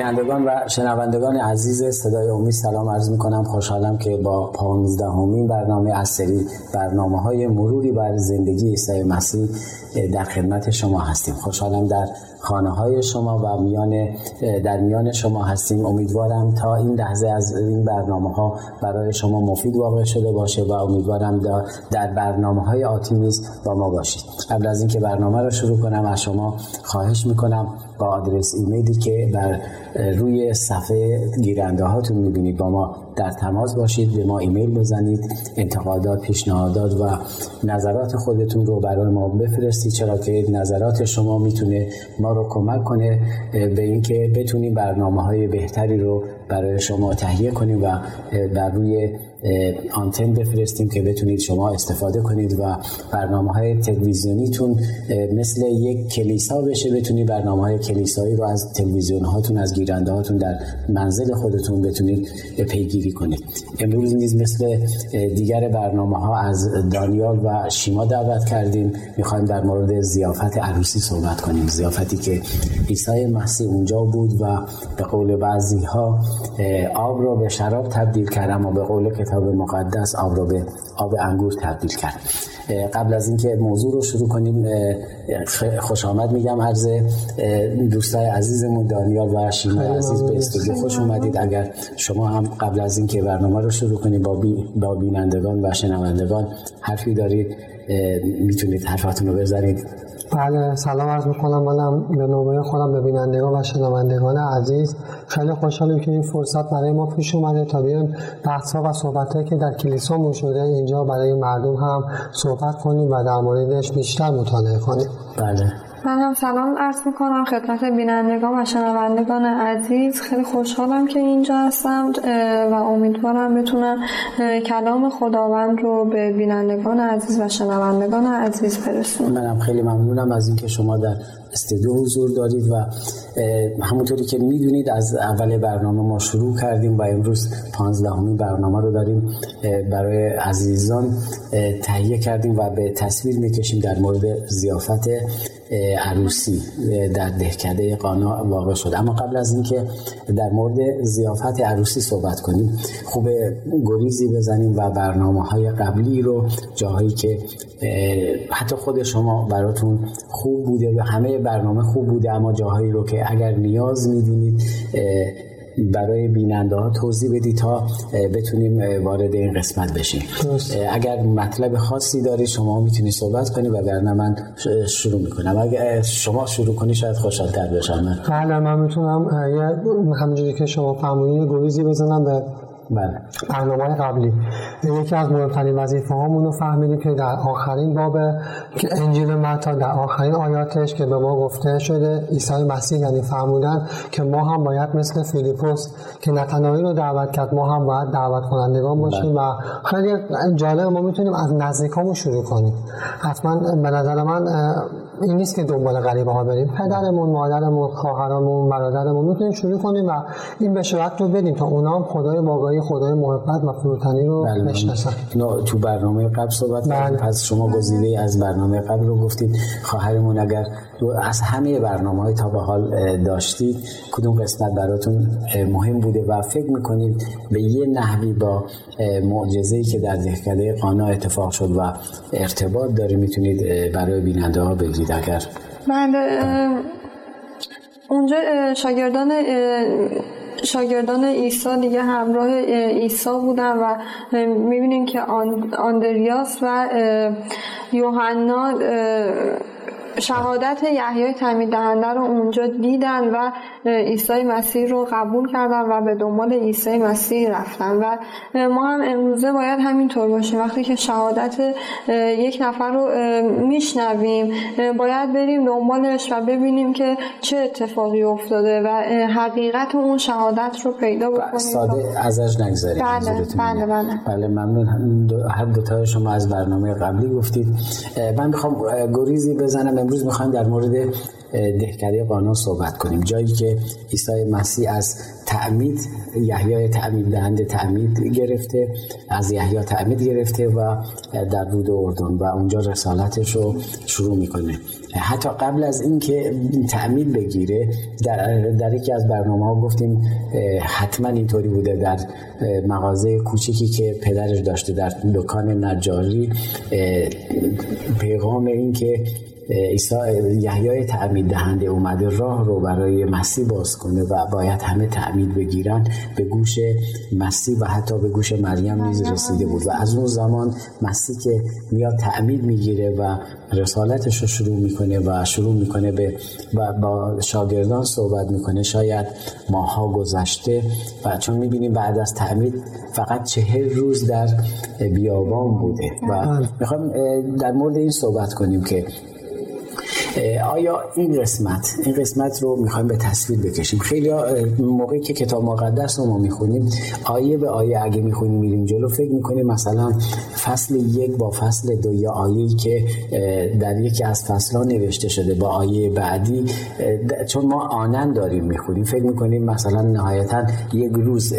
بینندگان و شنوندگان عزیز صدای امید سلام عرض می کنم خوشحالم که با پانزدهمین برنامه از سری برنامه های مروری بر زندگی عیسی مسیح در خدمت شما هستیم. خوشحالم در خانه های شما و میان در میان شما هستیم. امیدوارم تا این لحظه از این برنامه ها برای شما مفید واقع شده باشه و امیدوارم در برنامه های آتی نیز با ما باشید. قبل از اینکه برنامه رو شروع کنم از شما خواهش می‌کنم با آدرس ایمیلی که بر روی صفحه گیرنده هاتون می‌بینید با ما. در تماس باشید به ما ایمیل بزنید انتقادات پیشنهادات و نظرات خودتون رو برای ما بفرستید. چرا که نظرات شما می‌تونه ما رو کمک کنه به اینکه بتونیم برنامه های بهتری رو برای شما تهیه کنیم و بر روی آنتن بفرستیم که بتونید شما استفاده کنید و برنامه های تلویزیونیتون مثل یک کلیسا بشه. بتونید برنامه های کلیسایی رو از تلویزیون هاتون از گیرنده هاتون در منزل خودتون بتونید پیگیری کنید امروز نیز مثل دیگر برنامه ها از دانیال و شیما دعوت کردیم. می‌خوایم در مورد زیافت عروسی صحبت کنیم. زیافتی که عیسی مسیح اونجا بود و به قول بعضی ها آب را به شراب تبدیل کرد اما به قول کتاب مقدس آب را به آب انگور تبدیل کرد. قبل از اینکه موضوع رو شروع کنیم خوش آمد میگم عرض دوستای عزیزمون دانیال و شیما عزیز به استودیو خوش اومدید. اگر شما هم قبل از اینکه برنامه رو شروع کنید با, بی با بینندگان و شنوندگان حرفی دارید می‌تونید حرفاتون رو بزنید. بله سلام عرض می‌کنم. منم به نوبه خودم به بینندگان و شنوندگان عزیز. خیلی خوشحالیم که این فرصت برای ما پیش اومده تا بیایم بحث و صحبت که در کلیسا شده اینجا برای مردم هم صحبت کنیم و در موردش بیشتر مطالعه کنیم. بله. من هم سلام عرض می‌کنم خدمت بینندگان و شنوندگان عزیز. خیلی خوشحالم که اینجا هستم و امیدوارم بتونم کلام خداوند رو به بینندگان عزیز و شنوندگان عزیز برسونم. منم خیلی ممنونم از اینکه شما در استودیو حضور دارید و همونطوری که می‌دونید از اول برنامه ما شروع کردیم و امروز پانزدهمین برنامه رو داریم برای عزیزان تهیه کردیم و به تصویر می‌کشیم در مورد زیافت عروسی در دهکده قانا واقع شد. اما قبل از اینکه در مورد زیافت عروسی صحبت کنیم خوب گریزی بزنیم و برنامه های قبلی رو جاهایی که حتی خود شما براتون خوب بوده و همه برنامه خوب بوده اما جاهایی رو که اگر نیاز می‌دونید برای بیننده ها توضیح بدید تا بتونیم وارد این قسمت بشیم. اگر مطلب خاصی داری شما می‌تونی صحبت کنی و من شروع می‌کنم. اگر شما شروع کنی شاید خوشحالتر بشم. من بله من می‌تونم همونجوری که شما فهمونی گویزی بزنم به بله. برنامه قبلی. یکی از مهمترین وظیفه هامون رو فهمیدیم که در آخرین باب انجیل متا در آخرین آیاتش که به ما گفته شده عیسی مسیح یعنی فرمودن که ما هم باید مثل فیلیپوس که نتنایی رو دعوت کرد ما هم باید دعوت کنندگان باشیم و خیلی جالب ما می‌تونیم از نزدیکامون شروع کنیم. حتما به نظر من این نیست که دنبال غریبه ها بریم. پدرمون مادرمون خواهرمون برادرمون می‌تونیم شروع کنیم و این بشارت رو بدیم تا اونا هم خدای واقعی خدای محبت و فروتنی رو بله بشناسن. تو برنامه قبل صحبت بله. پس شما گزینه از برنامه قبل رو گفتید. خواهرمون اگر از همه برنامه های تا به حال داشتید کدوم قسمت براتون مهم بوده و فکر می‌کنید به یه نحوی با معجزه‌ای که در دهکده قانا اتفاق شد و ارتباط داره می‌تونید برای بیننده ها بگید اگر؟ من اونجا شاگردان شاگردان عیسی دیگه همراه عیسی بودن و می‌بینیم که آندریاس و یوحنا شهادت یحیای تعمید دهنده رو اونجا دیدن و عیسی مسیح رو قبول کردن و به دنبال عیسی مسیح رفتن. و ما هم امروزه باید همینطور باشیم. وقتی که شهادت یک نفر رو میشنویم باید بریم دنبالش و ببینیم که چه اتفاقی افتاده و حقیقت اون شهادت رو پیدا بکنیم. ساده ازش نگذاریم بله بله بله. بله ممنون. هر دو تا شما از برنامه قبلی گفتید. من می‌خوام گریزی بزنم امروز می‌خوایم در مورد دهکده قانا صحبت کنیم. جایی که عیسی مسیح از تعمید یحیای تعمید دهنده تعمید گرفته از یحیی تعمید گرفته و در رود اردن و اونجا رسالتش رو شروع می‌کنه. حتی قبل از اینکه تعمید بگیره در, در یکی از برنامه ها گفتیم حتما اینطوری بوده در مغازه کوچیکی که پدرش داشته در دکان نجاری پیغام این که عیسی یحیای تعمید دهنده اومده راه رو برای مسیح باز کنه و باید همه تعمید بگیرن به گوش مسیح و حتی به گوش مریم نیز رسیده بود. و از اون زمان مسیح که میاد تعمید می‌گیره و رسالتش رو شروع می‌کنه و شروع می‌کنه به و با شاگردان صحبت می‌کنه. شاید ماها گذشته و چون می‌بینیم بعد از تعمید فقط چهل روز در بیابان بوده. و بله. می‌خوام در مورد این صحبت کنیم که آیا این قسمت این قسمت رو می‌خوایم به تصویر بکشیم خیلی موقعی که کتاب مقدس رو ما می‌خونیم آیه به آیه اگه می‌خونیم میریم جلو فکر می‌کنیم مثلا فصل یک با فصل دو یا آیه که در یکی از فصلها نوشته شده با آیه بعدی چون ما آنن داریم می‌خونیم فکر می‌کنیم مثلا نهایتا یک روز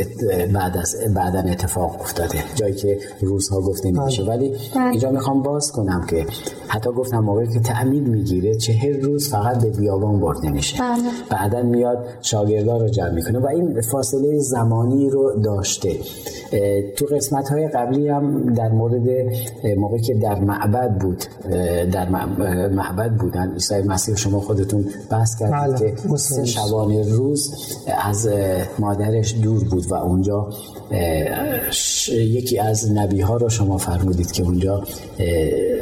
بعد از بعدا اتفاق افتاده جایی که روزها گفته میشه بله. ولی بله. اینجا می‌خوام باز کنم که حتی گفتم موقعی که تعمید می‌گیره چهل روز فقط به بیابان برده میشه بله. بعدا میاد شاگردان رو جمع می‌کنه و این فاصله زمانی رو داشته تو قسمت های قبلی هم در مورد موقعی که در معبد بود در معبد بودن عیسی مسیح شما خودتون بحث کردید بله. که سه شبانه روز از مادرش دور بود و اونجا یکی از نبی ها رو شما فرمودید که اونجا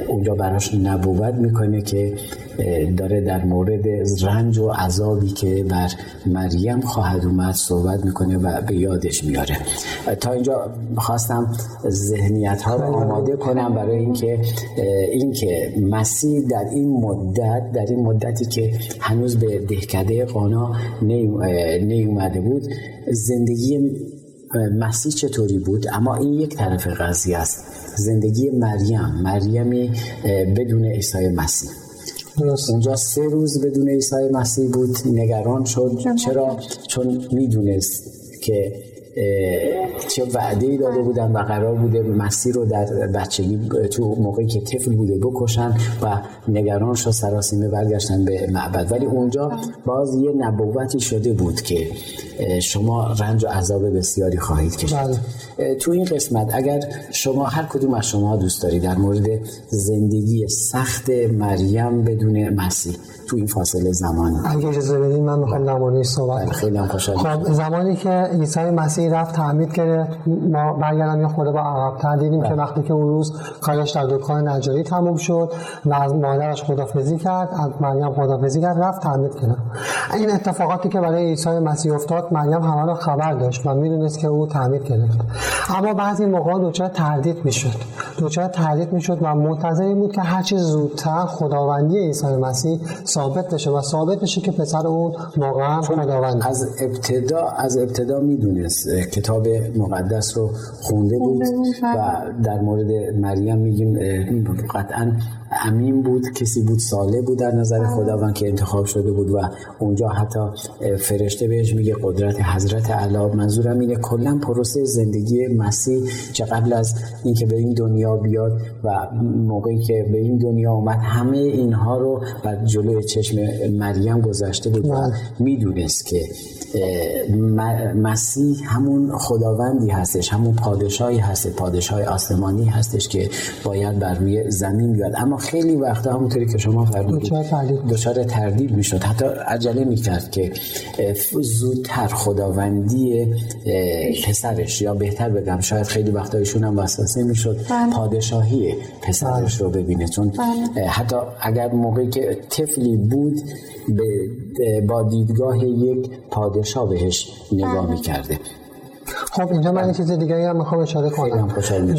اونجا براش نبوت می‌کنه که داره در مورد رنج و عذابی که بر مریم خواهد اومد صحبت می‌کنه و به یادش میاره تا اینجا خواستم ذهنیت ها رو آماده کنم برای اینکه اینکه مسیح در این مدت در این مدتی که هنوز به دهکده قانا نیومده بود زندگی مسیح چطوری بود؟ اما این یک طرف قضیه است. زندگی مریم مریمی بدون عیسی مسیح. اونجا سه روز بدون عیسی مسیح بود نگران شد. چرا؟ چون می‌دونست که چه وعده ای داده بودن و قرار بوده مسیر رو در بچگی تو موقعی که طفل بوده بکشن و نگران شد سراسیمه برگشتن به معبد ولی اونجا باز یه نبوتی شده بود که شما رنج و عذاب بسیاری خواهید کشید بله. تو این قسمت اگر شما هر کدوم از شما دوست داری در مورد زندگی سخت مریم بدون مسیح تو این فاصله زمانی اگه اجازه بدین من می‌خوام در موردش صحبت بله، خیلی خب زمانی که عیسی مسیح رفت تعمید گرفت ما برگردم یه خورده با عقب دیدیم که بله. وقتی که اون روز کارش در دکان نجاری تموم شد و از مادرش خدافزی کرد از مریم خدافزی کرد رفت تعمید گرفت این اتفاقاتی که برای عیسی مسیح افتاد مریم همه رو خبر داشت و می‌دونست که او تعمید گرفت اما بعضی موقع دچار تردید می‌شد. دچار تردید می‌شد و منتظر بود که هرچی زودتر خداوندی عیسی مسیح ثابت بشه و ثابت بشه که پسر اون واقعا خداوند از ابتدا از ابتدا می‌دونست کتاب مقدس رو خونده بود و در مورد مریم میگیم قطعا امین بود کسی بود ساله بود در نظر. خداوند که انتخاب شده بود و اونجا حتی فرشته بهش میگه قدرت حضرت علا منظورم اینه کلا پروسه زندگی مسیح چه قبل از اینکه به این دنیا بیاد و موقعی که به این دنیا اومد همه اینها رو بعد جلوی چشم مریم گذشته بود و. می‌دونست که مسیح همون خداوندی هستش همون پادشاهی هست پادشاه آسمانی هستش که باید بر روی زمین بیاد اما خیلی وقتا همونطوری که شما فرمودید دچار تردید می‌شد حتی عجله می‌کرد که زودتر خداوندی پسرش یا بهتر بگم شاید خیلی وقتا ایشون هم وسوسه می‌شد بله. پادشاهی پسرش رو ببینه چون بله. حتی اگر موقعی که طفلی بود با دیدگاه یک پادشاه بهش نگاه بله. می‌کرده خب اینجا من این چیز دیگه هم می‌خوام اشاره کنم.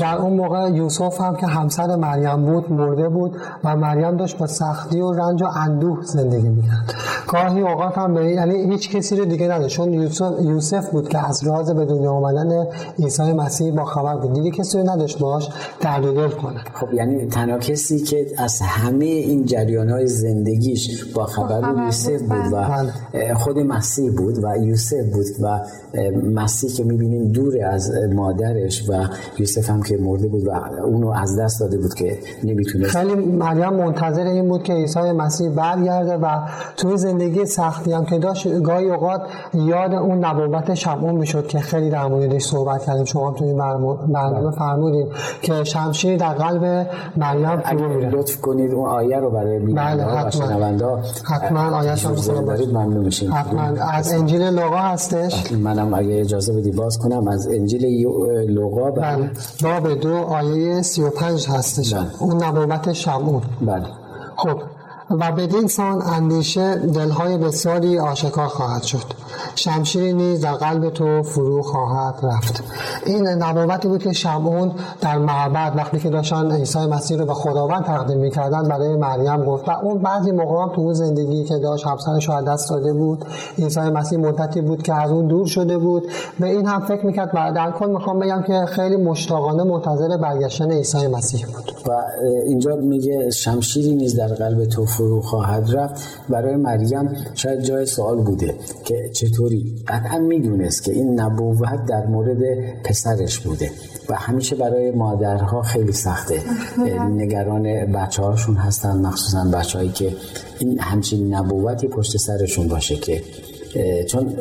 در اون موقع یوسف هم که همسر مریم بود مرده بود و مریم داشت با سختی و رنج و اندوه زندگی می‌کرد. گاهی اوقات هم به یعنی هیچ کسی رو دیگه نداشت. چون یوسف, یوسف بود که از راز به دنیا آمدن عیسی مسیح با خبر بود. دیگه کسی رو نداشت باش درد دل کنه. خب یعنی تنها کسی که از همه این جریان های زندگیش با خبر بود یوسف بود و بله. خود مسیح بود و یوسف بود و مسیح که می‌بینیم دور از مادرش و یوسف هم که مرده بود و اونو از دست داده بود که نمی‌تونست. خیلی مریم منتظر این بود که عیسی مسیح برگرده و توی زندگی سختی هم که داشت گاهی اوقات یاد اون نبوت شمعون می‌شد که خیلی در موردش صحبت کردیم. شما توی برنامه فرمودیم که شمشیر در قلب مریم فرو میره. لطف کنید اون آیه رو برای بله حتما. حتما آیه شما دارید ممنون میشیم. حتما. از انجیل لوقا هستش. منم اگه اجازه بدی باز کنم از انجیل لوقا بله. باب دو آیه 35 هستش. بله. اون نبوت شمعون. بله. خب و بدین سان اندیشه دلهای بسیاری آشکار خواهد شد. شمشیری نیز در قلب تو فرو خواهد رفت. این نبوتی بود که شمعون در معبد وقتی که داشتن عیسی مسیح رو به خداوند تقدیم می‌کردن برای مریم گفت و اون بعضی موقع تو اون زندگی که داشت همسرش رو دست داده بود عیسی مسیح مدتی بود که از اون دور شده بود. به این هم فکر می‌کرد و در کل می‌خوام بگم که خیلی مشتاقانه منتظر برگشتن عیسی مسیح بود. و اینجا میگه شمشیری نیز در قلب تو فرو خواهد رفت. برای مریم شاید جای سوال بوده که چطوری؟ قطعا می‌دونست که این نبوت در مورد پسرش بوده و همیشه برای مادرها خیلی سخته. نگران بچه هاشون هستن مخصوصا بچه هایی که این همچین نبوتی پشت سرشون باشه که چون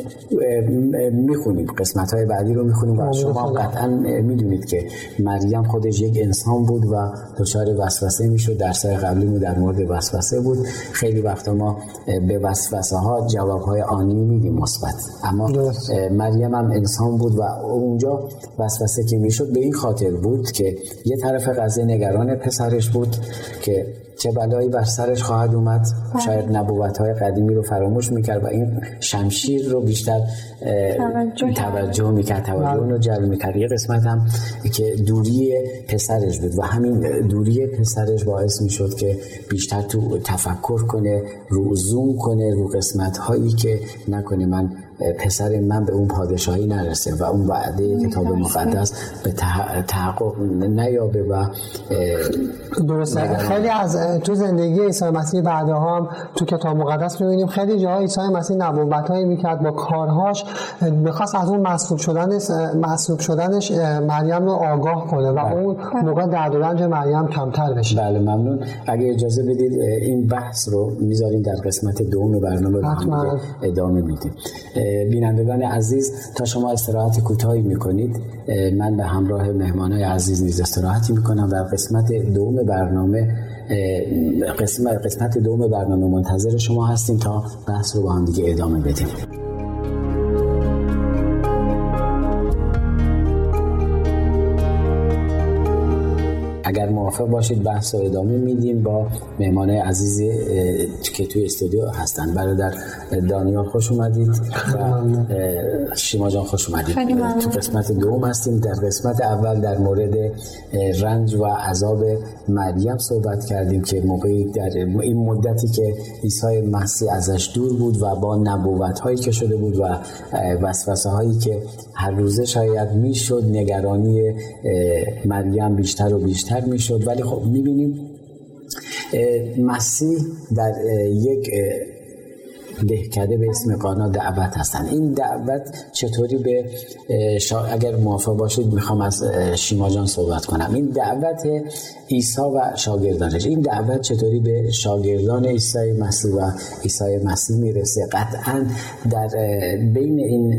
می‌خونیم قسمت های بعدی رو می‌خونیم و شما قطعا می‌دونید که مریم خودش یک انسان بود و دچار وسوسه می‌شد درس قبلی مو در مورد وسوسه بود. خیلی وقتا ما به وسوسه ها جواب های آنی میدیم مثبت. اما مریم هم انسان بود و اونجا وسوسه که می‌شد به این خاطر بود که یه طرف قضیه نگران پسرش بود که چه بلایی بر سرش خواهد اومد بله. شاید نبوت های قدیمی رو فراموش می‌کرد و این شمشیر رو بیشتر توجه, توجه می‌کرد توجه بله. رو جلب می‌کرد یه قسمت هم که دوری پسرش بود و همین دوری پسرش باعث می‌شد که بیشتر تو تفکر کنه رو زوم کنه رو قسمت هایی که نکنه من پسر من به اون پادشاهی نرسه و اون وعده کتاب مقدس به تحقق نیابه و درسته. خیلی از تو زندگی عیسی مسیح بعدها هم تو کتاب مقدس می‌بینیم خیلی جاهای عیسی مسیح نبوت هایی می‌کرد با کارهاش. می‌خواست از اون مصلوب شدنش مصلوب شدنش مریم رو آگاه کنه و بله. اون موقع درد و رنج مریم کمتر بشه. بله ممنون. اگه اجازه بدید این بحث رو می‌ذاریم در قسمت دوم برنامه ادامه میدیم. بینندگان عزیز تا شما استراحت کوتاهی می‌کنید من به همراه مهمانای عزیز نیز استراحتی می‌کنم در قسمت دوم برنامه قسمت, قسمت دوم برنامه منتظر شما هستیم تا بحث رو با هم دیگه ادامه بدیم. اگر موافق باشید بحث رو ادامه میدیم با مهمان عزیزی که توی استودیو هستن. برادر دانیال خوش اومدید. و شیما جان خوش اومدید. تو قسمت دوم هستیم. در قسمت اول در مورد رنج و عذاب مریم صحبت کردیم که موقعی در این مدتی که عیسی مسیح ازش دور بود و با نبوت هایی که شده بود و وسوسه هایی که هر روزه شاید می‌شد نگرانی مریم بیشتر و بیشتر می‌شد. ولی خب می‌بینیم مسیح در یک دهکده به اسم قانا دعوت هستن. این دعوت چطوری به اگر موافق باشید می‌خوام از شیما جان صحبت کنم. این دعوت عیسی و شاگردانش. این دعوت چطوری به شاگردان عیسی مسیح و عیسی مسیح می‌رسه؟ قطعا در بین این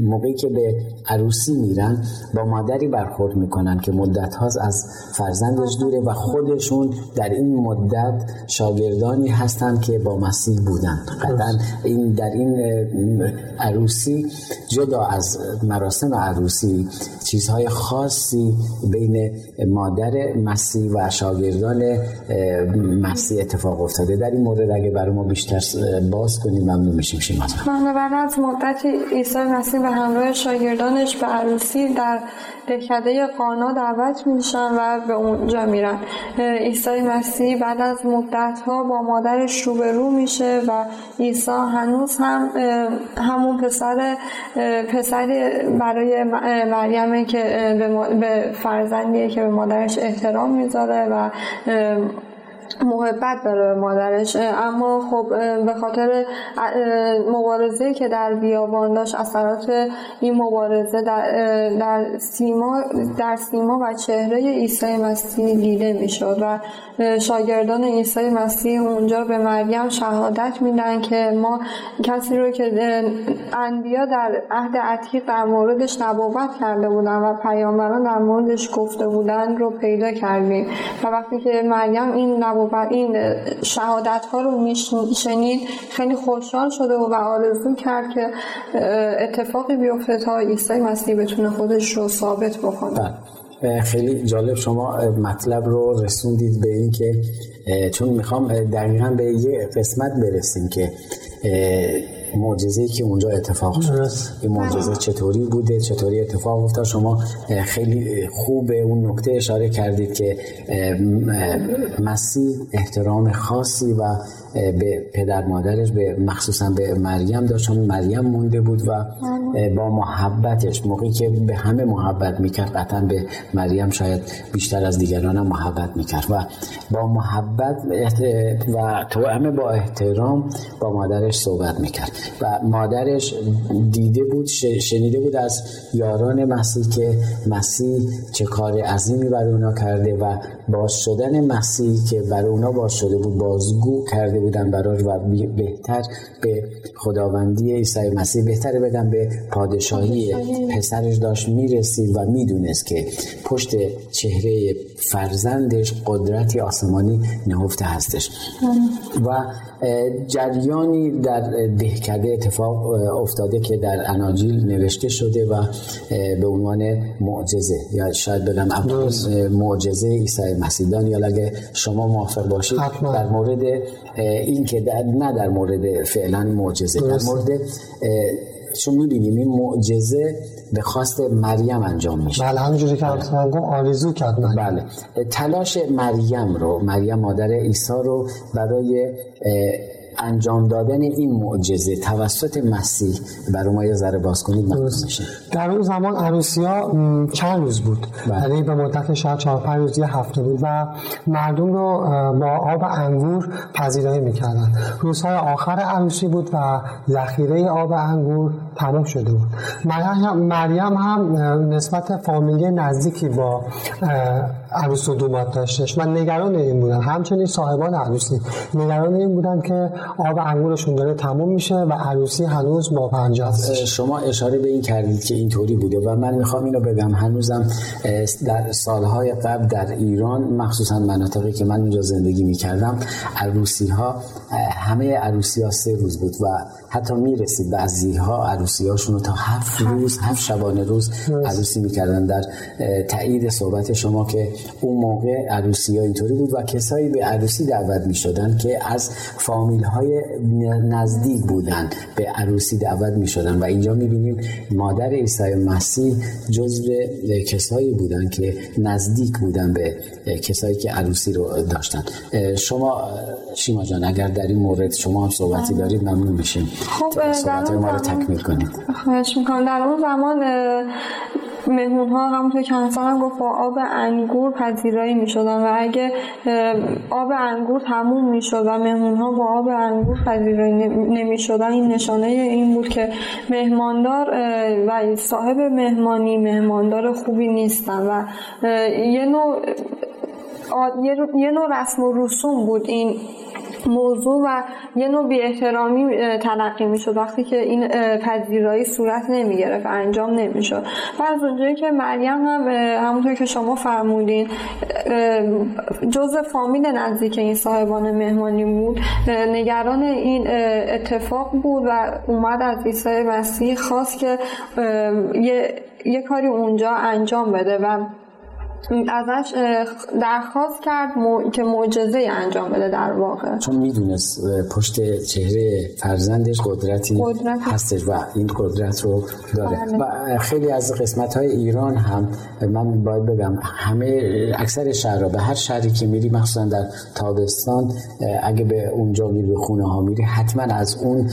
موقعی که به عروسی میرن با مادری برخورد می‌کنن که مدت هاست از فرزندش دوره و خودشون در این مدت شاگردانی هستند که با مسیح بودن. قطعا این در این عروسی جدا از مراسم عروسی چیزهای خاصی بین مادر مسیح و شاگردان مسیح اتفاق افتاده. در این مورد اگه برای ما بیشتر باز کنیم ممنون میشیم. شما بعد از مدت عیسی مسیح به همراه شاگردان شوهرانش به عروسی در دهکده قانا دعوت میشن و به اونجا میرن. عیسی مسیح بعد از مدت ها با مادرش روبرو میشه و عیسی هنوز هم همون پسر پسر برای مریمه که به فرزندیه که به مادرش احترام می‌ذاره و محبت به مادرش اما خب به خاطر مبارزه که در بیابان داشت اثرات این مبارزه در, در سیما در سیما و چهره عیسی مسیح دیده می‌شد و شاگردان عیسی مسیح اونجا به مریم شهادت میدن که ما کسی رو که انبیا در عهد عتیق در موردش نبوت کرده بودن و پیامبران در موردش گفته بودن رو پیدا کردیم. و وقتی که مریم این نبوت این شهادت ها رو میشنید خیلی خوشحال شده و آرزو کرد که اتفاقی بیفته تا عیسی مسیح بتونه خودش رو ثابت بکنه بله. خیلی جالب شما مطلب رو رسوندید به این که چون می‌خوام دقیقا به یه قسمت برسیم که معجزه که اونجا اتفاق شد این معجزه چطوری بوده؟ چطوری اتفاق افتاد؟ شما خیلی خوب به اون نکته اشاره کردید که مسیح احترام خاصی و به پدر مادرش به مخصوصا به مریم داشت چون مریم مونده بود و با محبتش موقعی که به همه محبت می‌کرد قطعا به مریم شاید بیشتر از دیگران هم محبت می‌کرد و با محبت و تو همه با احترام با مادرش صحبت می‌کرد و مادرش دیده بود شنیده بود از یاران مسیح که مسیح چه کار عظیمی برای اونا کرده و باز شدن مسیح که برای اونا باز شده بود بازگو کرده بودن براش و بهتر به خداوندی عیسی مسیح بهتر بدن به پادشاهی پسرش داشت می‌رسید و می‌دونست که پشت چهره فرزندش قدرتی آسمانی نهفته هستش. و جریانی در دهکده اتفاق افتاده که در اناجیل نوشته شده و به عنوان معجزه. یا شاید بگم معجزه عیسی مسیح. یا اگه شما موافق باشید در مورد این که در نه در مورد فعلا معجزه در مورد چون می‌بینیم این معجزه به خواست مریم انجام میشه. بله همینجوری که بله. گفت آرزو کرد بله. تلاش مریم رو مریم مادر عیسی رو برای انجام دادن این معجزه توسط مسیح برای ما یه ذره باز کنید میشه در اون زمان عروسی ها چند روز بود؟ بله. یعنی به مدت شاید چهار پنج روز یه هفته بود و مردم رو با آب انگور پذیرایی می‌کردن. روزهای آخر عروسی بود و ذخیره آب انگور تمام شده بود. مریم هم نسبت فامیلی نزدیکی با عروس و دومات داشتش. من نگران این بودن همچنین صاحبان عروسی نگران این بودن که آب انگورشون داره تموم میشه و عروسی هنوز با پنجاست شما اشاره به این کردید که اینطوری بوده و من می‌خوام اینو بگم. هنوزم در سالهای قبل در ایران مخصوصا مناطقی که من اونجا زندگی می‌کردم عروسی ها همه عروسی ها سه روز بود و حتی می‌رسید بعضی ها عروسی هاشون رو تا هفت روز هفت شبانه روز عروسی می‌کردن در تایید صحبت شما که اون موقع عروسی ها اینطوری بود و کسایی به عروسی دعوت می‌شدن که از فامیل های نزدیک بودن به عروسی دعوت می‌شدن. و اینجا می‌بینیم مادر عیسی مسیح جزو کسایی بودن که نزدیک بودن به کسایی که عروسی رو داشتن. شما شیما جان اگر در این مورد شما هم صحبتی دارید ممنون میشیم. خب صحبت ما رو تکمیل کنید. خواهش می‌کنم. در اون زمان مهمون ها همونطور که هم گفت با آب انگور پذیرایی می شدن و اگه آب انگور تموم می شد و مهمون ها با آب انگور پذیرایی نمی شدن این نشانه این بود که مهماندار و صاحب مهمانی مهماندار خوبی نیستن و یه نوع یه نوع رسم و رسوم بود این موضوع و یه نوع بی احترامی تلقی می‌شد وقتی که این پذیرایی صورت نمی گرفت انجام نمی‌شد. و از اونجایی که مریم هم همونطور که شما فرمودین جز فامیل نزدیک این صاحبان مهمانی بود. نگران این اتفاق بود و اومد از عیسی مسیح خواست که یه،, یه کاری اونجا انجام بده و ازش درخواست کرد که معجزه انجام بده در واقع چون می‌دونست پشت چهره فرزندش قدرتی قدرت. هستش و این قدرت رو داره بله. و خیلی از قسمت های ایران هم من باید بگم همه اکثر شهرها به هر شهری که میری مخصوصا در تابستان اگه به اونجا میری به خونه ها میری حتما از اون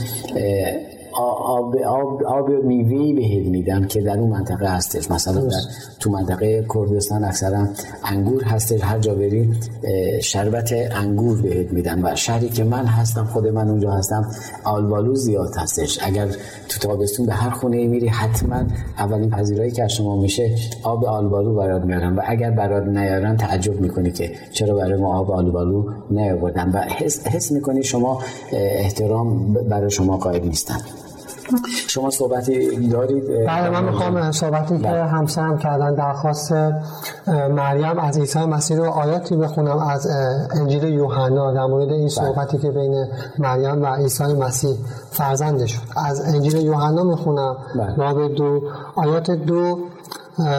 آب, آب, آب میوهی بهت میدن که در اون منطقه هستش. مثلا در تو منطقه کردستان اکثرا انگور هستش. هر جا بری شربت انگور بهت میدن و شهری که من هستم خود من اونجا هستم آلبالو زیاد هستش. اگر تو تابستون به هر خونه میری حتما اولین پذیرایی که شما میشه آب آلبالو برات میارن و اگر برات نیارن تعجب می‌کنی که چرا برای ما آب آلبالو نیاوردن. و حس, حس می‌کنی شما احترام برای شما قائل نیستن. شما صحبتی دارید بله من می‌خوام صحبتی که بله. همسرم کردن درخواست مریم از عیسی مسیح رو آیاتی بخونم از انجیل یوحنا در مورد این بله. صحبتی که بین مریم و عیسی مسیح فرزندش از انجیل یوحنا می‌خونم بله. باب دو آیات دو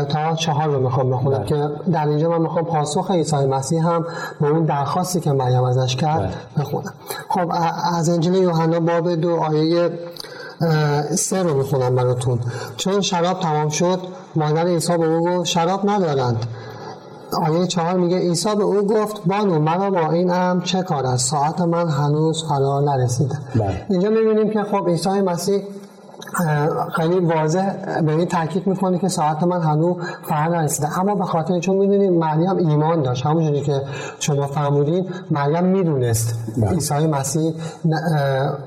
تا چهار رو می‌خوام بخونم که در اینجا من می‌خوام پاسخ عیسی مسیح هم به اون درخواستی که مریم ازش کرد بخونم خب از انجیل یوحنا باب دو آیه سه رو می‌خونم براتون. چون شراب تمام شد مادر عیسی به او گفت شراب ندارند. آیه چهار میگه عیسی به او گفت بانو مرا با این ام چه کار است؟ ساعت من هنوز فرا نرسیده. بله. اینجا می‌بینیم که خب عیسی مسیح خیلی واضح به این تاکید می‌کنه که ساعت من هنوز فرا نرسیده اما به خاطر چون می‌دونیم مریم ایمان داشت همونجوری که شما فرمودین مریم می‌دونست بله. عیسی مسیح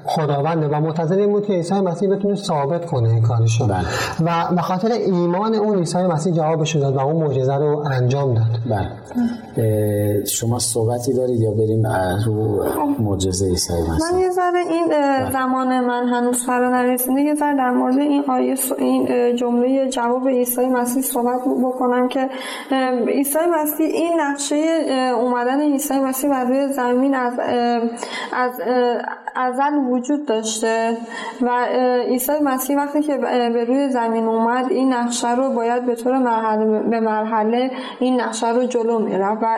خداونده و منتظر این بود که عیسی مسیح بتونه ثابت کنه این کارشو بله. و به خاطر ایمان اون عیسی مسیح جوابش داد و اون معجزه رو انجام داد بله. شما صحبتی دارید یا بریم رو معجزه عیسی مسیح من یه ذره این بله. زمان من هنوز فرا نرسیده یه ذره در مورد این آیه این جمله جواب عیسی مسیح صحبت بکنم که عیسی مسیح این نقشه اومدن عیسی مسیح بر روی زمین از از ازل وجود داشته و عیسی مسیح وقتی که به روی زمین اومد این نقشه رو باید به طور مرحله به مرحله این نقشه رو جلو میره و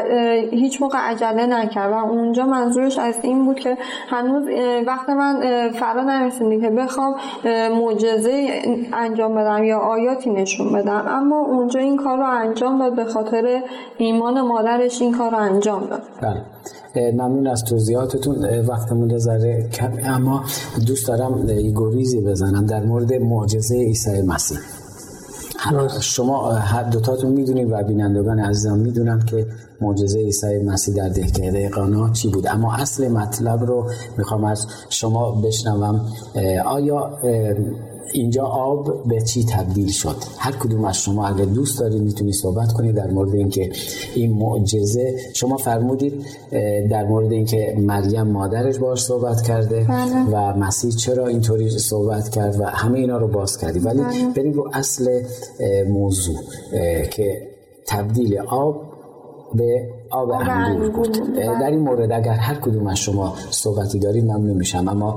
هیچ موقع عجله نکرد و اونجا منظورش از این بود که هنوز وقت من فرا نرسیده که بخوام معجزه انجام بدم یا آیاتی نشون بدم. اما اونجا این کار رو انجام داد به خاطر ایمان مادرش این کار رو انجام داد. بله. ممنون از توضیحاتتون. وقتمون ذره کم اما دوست دارم گریزی بزنم در مورد معجزه عیسی مسیح. شما هر دوتاتون می‌دونید و بینندگان عزیزم می‌دونم که معجزه عیسی مسیح در دهکده قانا چی بود. اما اصل مطلب رو می‌خوام از شما بشنوم. آیا اینجا آب به چی تبدیل شد هر کدوم از شما اگر دوست دارید می‌تونید صحبت کنید در مورد اینکه این معجزه شما فرمودید در مورد اینکه مریم مادرش باش صحبت کرده بله. و مسیح چرا اینطوری صحبت کرد و همه اینا رو باز کردید ولی بله. بریم رو اصل موضوع که تبدیل آب به آب انگور بود در این مورد اگر هر کدوم از شما صحبتی دارید ممنون میشم. اما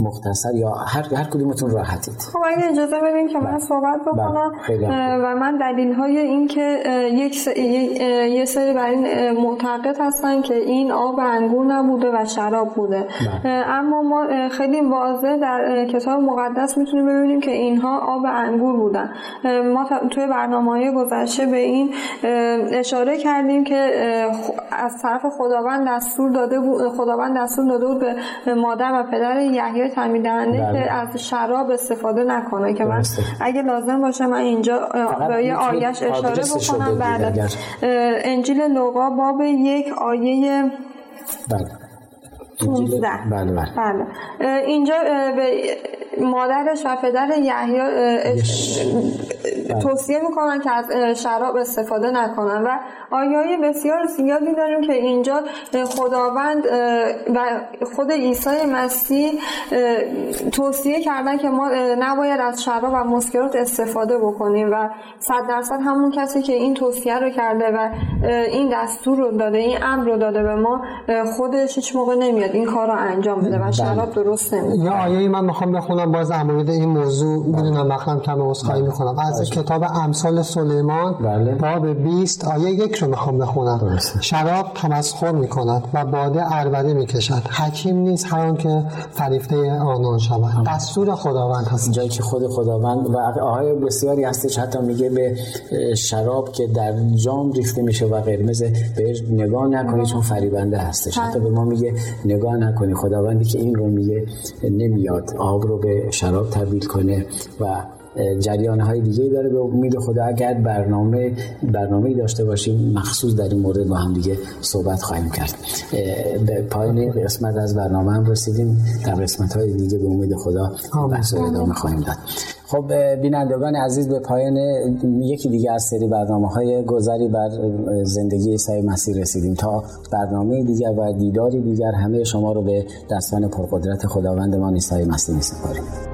مختصر یا هر هر کدومتون راحتید. خب اگه اجازه بدین که من صحبت بله، بکنم. و من دلیل های این که یک س... یه سری بر این معتقد هستن که این آب انگور نبوده و شراب بوده. بله. اما ما خیلی واضح در کتاب مقدس می‌تونیم ببینیم که اینها آب انگور بودن. ما توی برنامه های گذشته به این اشاره کردیم که از طرف خداوند دستور داده بود خداوند دستور داده بود به مادر و پدر یحیی تعمید دهنده بله. که از شراب استفاده نکنه. که من اگه لازم باشه من اینجا به یه آیش اشاره بکنم. بعد انجیل لوقا باب یک آیه بله. 15 بله بله. بله. اینجا به مادرش و پدر یحیی توصیه می‌کنن که از شراب استفاده نکنن و آیای بسیار زیادی داریم که اینجا خداوند و خود عیسی مسیح توصیه کردن که ما نباید از شراب و مسکرات استفاده بکنیم و صد درصد همون کسی که این توصیه رو کرده و این دستور رو داده این امر رو داده به ما خودش هیچ موقع نمیاد نمیاد این کار رو انجام بده و بله. شراب درست نمیاد یه آیه ای من می‌خوام بخونم باز در مورد این موضوع می‌دونم وقتم کم عذرخواهی می‌کنم. از کتاب امثال سلیمان بله. باب 20 آیه یک رو می‌خوام بخونم. درسته. شراب تمسخر می‌کند و باده عربده می‌کشد. حکیم نیست هر که فریفته آنان شود. دستور خداوند هست. جایی که خود خداوند و آهای بسیاری هستش حتی میگه به شراب که در جام ریخته میشه و قرمز بهش نگاه نکنی چون فریبنده هستش. حتی به ما میگه نگاه نکنی. خداوندی که این رو میگه نمیاد. آب رو به شراب تبدیل کنه و جریان های دیگه داره به امید خدا اگر برنامه برنامه داشته باشیم مخصوص در این مورد با هم دیگه صحبت خواهیم کرد. به پایان قسمت از برنامه هم رسیدیم. در قسمت های دیگه به امید خدا بحث ادامه خواهیم داد. خب بینندگان عزیز به پایان یکی دیگه از سری برنامه های گذری بر زندگی عیسی مسیح رسیدیم. تا برنامه دیگر و دیداری دیگر همه شما رو به دستان پرقدرت خداوندمان عیسی مسیح میسپاریم